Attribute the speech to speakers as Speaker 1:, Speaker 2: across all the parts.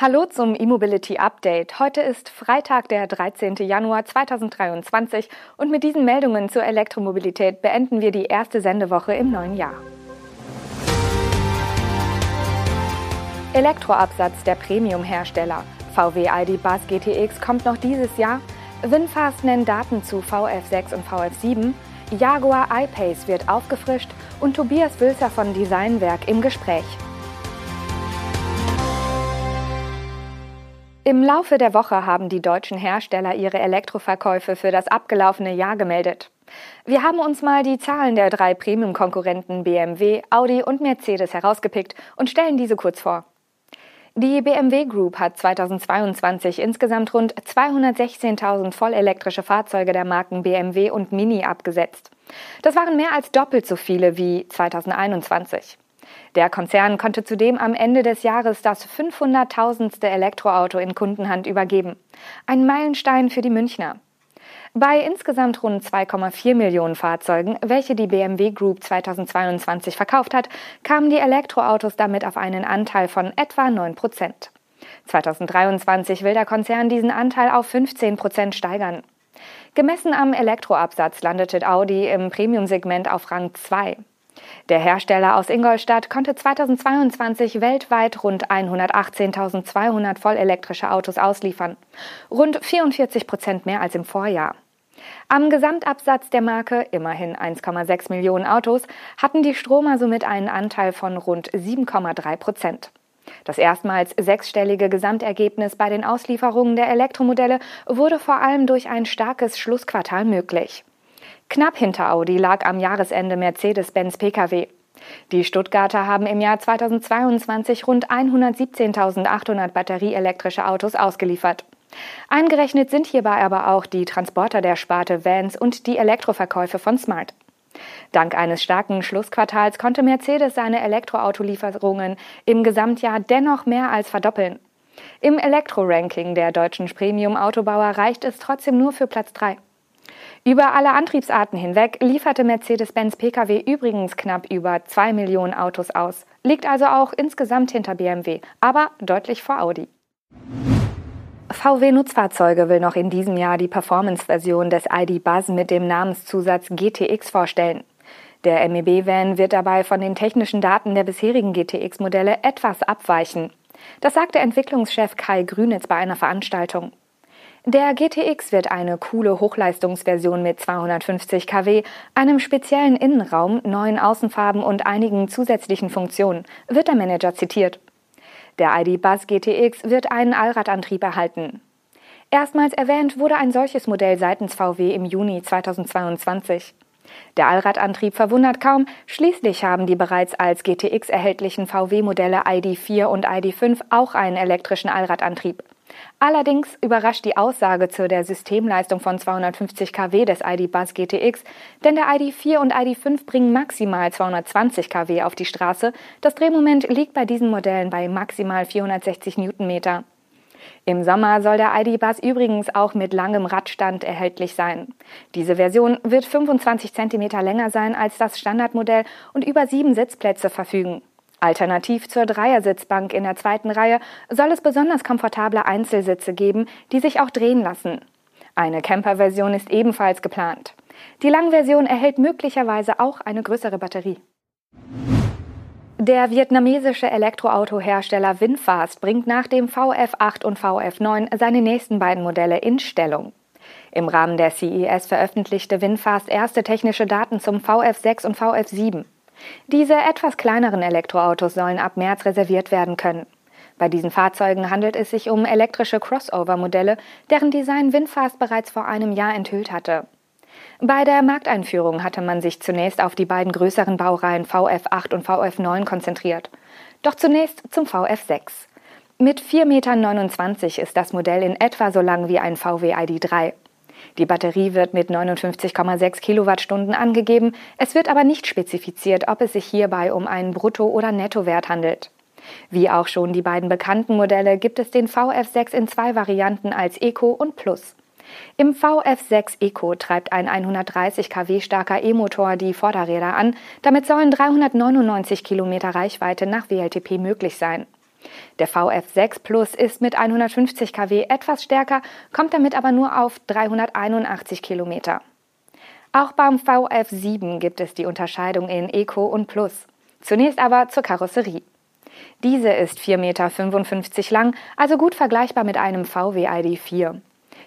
Speaker 1: Hallo zum E-Mobility Update. Heute ist Freitag, der 13. Januar 2023 und mit diesen Meldungen zur Elektromobilität beenden wir die erste Sendewoche im neuen Jahr. Elektroabsatz der Premium-Hersteller. VW ID Buzz GTX kommt noch dieses Jahr. Winfast nennt Daten zu VF6 und VF7. Jaguar I-Pace wird aufgefrischt und Tobias Wülzer von Designwerk im Gespräch. Im Laufe der Woche haben die deutschen Hersteller ihre Elektroverkäufe für das abgelaufene Jahr gemeldet. Wir haben uns mal die Zahlen der drei Premium-Konkurrenten BMW, Audi und Mercedes herausgepickt und stellen diese kurz vor. Die BMW Group hat 2022 insgesamt rund 216.000 vollelektrische Fahrzeuge der Marken BMW und Mini abgesetzt. Das waren mehr als doppelt so viele wie 2021. Der Konzern konnte zudem am Ende des Jahres das 500.000. Elektroauto in Kundenhand übergeben. Ein Meilenstein für die Münchner. Bei insgesamt rund 2,4 Millionen Fahrzeugen, welche die BMW Group 2022 verkauft hat, kamen die Elektroautos damit auf einen Anteil von etwa 9 Prozent. 2023 will der Konzern diesen Anteil auf 15 Prozent steigern. Gemessen am Elektroabsatz landete Audi im Premium-Segment auf Rang 2. Der Hersteller aus Ingolstadt konnte 2022 weltweit rund 118.200 vollelektrische Autos ausliefern, rund 44 Prozent mehr als im Vorjahr. Am Gesamtabsatz der Marke, immerhin 1,6 Millionen Autos, hatten die Stromer somit einen Anteil von rund 7,3 Prozent. Das erstmals sechsstellige Gesamtergebnis bei den Auslieferungen der Elektromodelle wurde vor allem durch ein starkes Schlussquartal möglich. Knapp hinter Audi lag am Jahresende Mercedes-Benz Pkw. Die Stuttgarter haben im Jahr 2022 rund 117.800 batterieelektrische Autos ausgeliefert. Eingerechnet sind hierbei aber auch die Transporter der Sparte Vans und die Elektroverkäufe von Smart. Dank eines starken Schlussquartals konnte Mercedes seine Elektroautolieferungen im Gesamtjahr dennoch mehr als verdoppeln. Im Elektro-Ranking der deutschen Premium-Autobauer reicht es trotzdem nur für Platz 3. Über alle Antriebsarten hinweg lieferte Mercedes-Benz Pkw übrigens knapp über 2 Millionen Autos aus, liegt also auch insgesamt hinter BMW, aber deutlich vor Audi. VW Nutzfahrzeuge will noch in diesem Jahr die Performance-Version des ID Buzz mit dem Namenszusatz GTX vorstellen. Der MEB-Van wird dabei von den technischen Daten der bisherigen GTX-Modelle etwas abweichen. Das sagte Entwicklungschef Kai Grünitz bei einer Veranstaltung. Der GTX wird eine coole Hochleistungsversion mit 250 kW, einem speziellen Innenraum, neuen Außenfarben und einigen zusätzlichen Funktionen, wird der Manager zitiert. Der ID Buzz GTX wird einen Allradantrieb erhalten. Erstmals erwähnt wurde ein solches Modell seitens VW im Juni 2022. Der Allradantrieb verwundert kaum, schließlich haben die bereits als GTX erhältlichen VW-Modelle ID4 und ID5 auch einen elektrischen Allradantrieb. Allerdings überrascht die Aussage zu der Systemleistung von 250 kW des ID Buzz GTX, denn der ID4 und ID5 bringen maximal 220 kW auf die Straße. Das Drehmoment liegt bei diesen Modellen bei maximal 460 Newtonmeter. Im Sommer soll der ID Buzz übrigens auch mit langem Radstand erhältlich sein. Diese Version wird 25 cm länger sein als das Standardmodell und über sieben Sitzplätze verfügen. Alternativ zur Dreiersitzbank in der zweiten Reihe soll es besonders komfortable Einzelsitze geben, die sich auch drehen lassen. Eine Camper-Version ist ebenfalls geplant. Die Langversion erhält möglicherweise auch eine größere Batterie. Der vietnamesische Elektroautohersteller Winfast bringt nach dem VF8 und VF9 seine nächsten beiden Modelle in Stellung. Im Rahmen der CES veröffentlichte Winfast erste technische Daten zum VF6 und VF7. Diese etwas kleineren Elektroautos sollen ab März reserviert werden können. Bei diesen Fahrzeugen handelt es sich um elektrische Crossover-Modelle, deren Design Winfast bereits vor einem Jahr enthüllt hatte. Bei der Markteinführung hatte man sich zunächst auf die beiden größeren Baureihen VF8 und VF9 konzentriert. Doch zunächst zum VF6. Mit 4,29 Meter ist das Modell in etwa so lang wie ein VW ID3. Die Batterie wird mit 59,6 Kilowattstunden angegeben. Es wird aber nicht spezifiziert, ob es sich hierbei um einen Brutto- oder Nettowert handelt. Wie auch schon die beiden bekannten Modelle gibt es den VF6 in zwei Varianten als Eco und Plus. Im VF6 Eco treibt ein 130 kW starker E-Motor die Vorderräder an. Damit sollen 399 Kilometer Reichweite nach WLTP möglich sein. Der VF6 Plus ist mit 150 kW etwas stärker, kommt damit aber nur auf 381 Kilometer. Auch beim VF7 gibt es die Unterscheidung in Eco und Plus. Zunächst aber zur Karosserie. Diese ist 4,55 Meter lang, also gut vergleichbar mit einem VW ID4.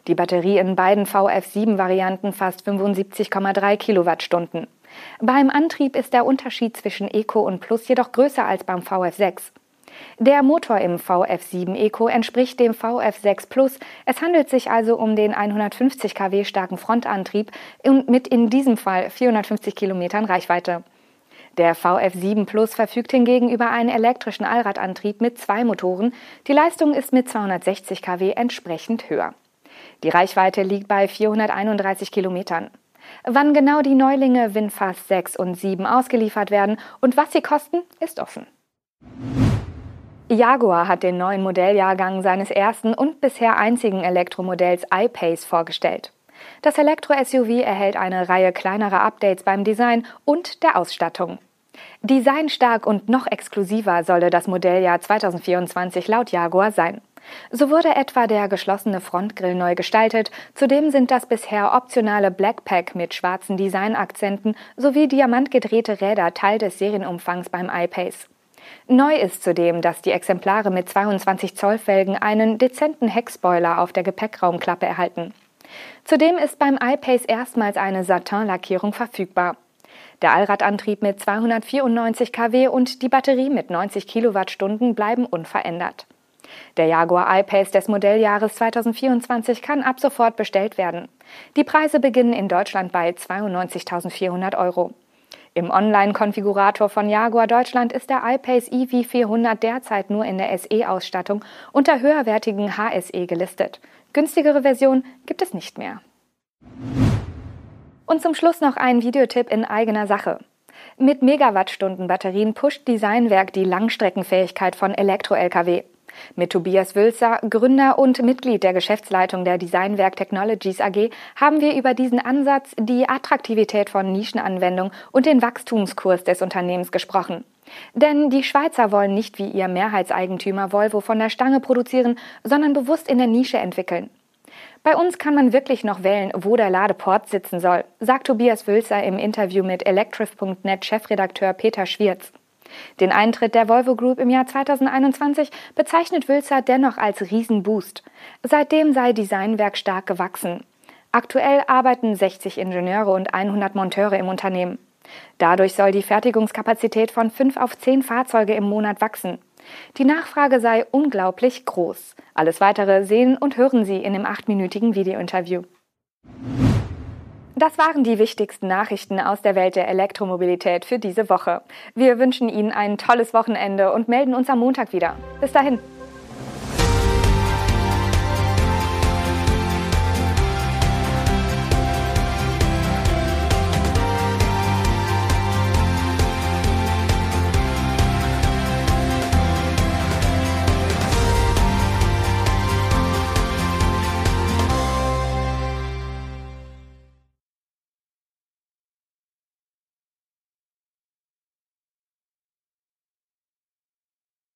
Speaker 1: Die Batterie in beiden VF7-Varianten fasst 75,3 Kilowattstunden. Beim Antrieb ist der Unterschied zwischen Eco und Plus jedoch größer als beim VF6. Der Motor im VF7 Eco entspricht dem VF6 Plus. Es handelt sich also um den 150 kW starken Frontantrieb und mit in diesem Fall 450 Kilometern Reichweite. Der VF7 Plus verfügt hingegen über einen elektrischen Allradantrieb mit zwei Motoren. Die Leistung ist mit 260 kW entsprechend höher. Die Reichweite liegt bei 431 Kilometern. Wann genau die Neulinge Winfast 6 und 7 ausgeliefert werden und was sie kosten, ist offen. Jaguar hat den neuen Modelljahrgang seines ersten und bisher einzigen Elektromodells iPace vorgestellt. Das Elektro-SUV erhält eine Reihe kleinerer Updates beim Design und der Ausstattung. Designstark und noch exklusiver solle das Modelljahr 2024 laut Jaguar sein. So wurde etwa der geschlossene Frontgrill neu gestaltet, zudem sind das bisher optionale Blackpack mit schwarzen Designakzenten sowie diamantgedrehte Räder Teil des Serienumfangs beim iPace. Neu ist zudem, dass die Exemplare mit 22 Zoll Felgen einen dezenten Heckspoiler auf der Gepäckraumklappe erhalten. Zudem ist beim iPace erstmals eine Satin-Lackierung verfügbar. Der Allradantrieb mit 294 kW und die Batterie mit 90 Kilowattstunden bleiben unverändert. Der Jaguar I-Pace des Modelljahres 2024 kann ab sofort bestellt werden. Die Preise beginnen in Deutschland bei 92.400 Euro. Im Online-Konfigurator von Jaguar Deutschland ist der iPace EV400 derzeit nur in der SE-Ausstattung unter höherwertigen HSE gelistet. Günstigere Version gibt es nicht mehr. Und zum Schluss noch ein Videotipp in eigener Sache. Mit Megawattstunden Batterien pusht Designwerk die Langstreckenfähigkeit von Elektro-Lkw. Mit Tobias Wülzer, Gründer und Mitglied der Geschäftsleitung der Designwerk Technologies AG, haben wir über diesen Ansatz, die Attraktivität von Nischenanwendungen und den Wachstumskurs des Unternehmens gesprochen. Denn die Schweizer wollen nicht wie ihr Mehrheitseigentümer Volvo von der Stange produzieren, sondern bewusst in der Nische entwickeln. Bei uns kann man wirklich noch wählen, wo der Ladeport sitzen soll, sagt Tobias Wülzer im Interview mit Electrif.net Chefredakteur Peter Schwierz. Den Eintritt der Volvo Group im Jahr 2021 bezeichnet Wülzer dennoch als Riesenboost. Seitdem sei Designwerk stark gewachsen. Aktuell arbeiten 60 Ingenieure und 100 Monteure im Unternehmen. Dadurch soll die Fertigungskapazität von 5 auf 10 Fahrzeuge im Monat wachsen. Die Nachfrage sei unglaublich groß. Alles weitere sehen und hören Sie in dem achtminütigen Videointerview. Das waren die wichtigsten Nachrichten aus der Welt der Elektromobilität für diese Woche. Wir wünschen Ihnen ein tolles Wochenende und melden uns am Montag wieder. Bis dahin.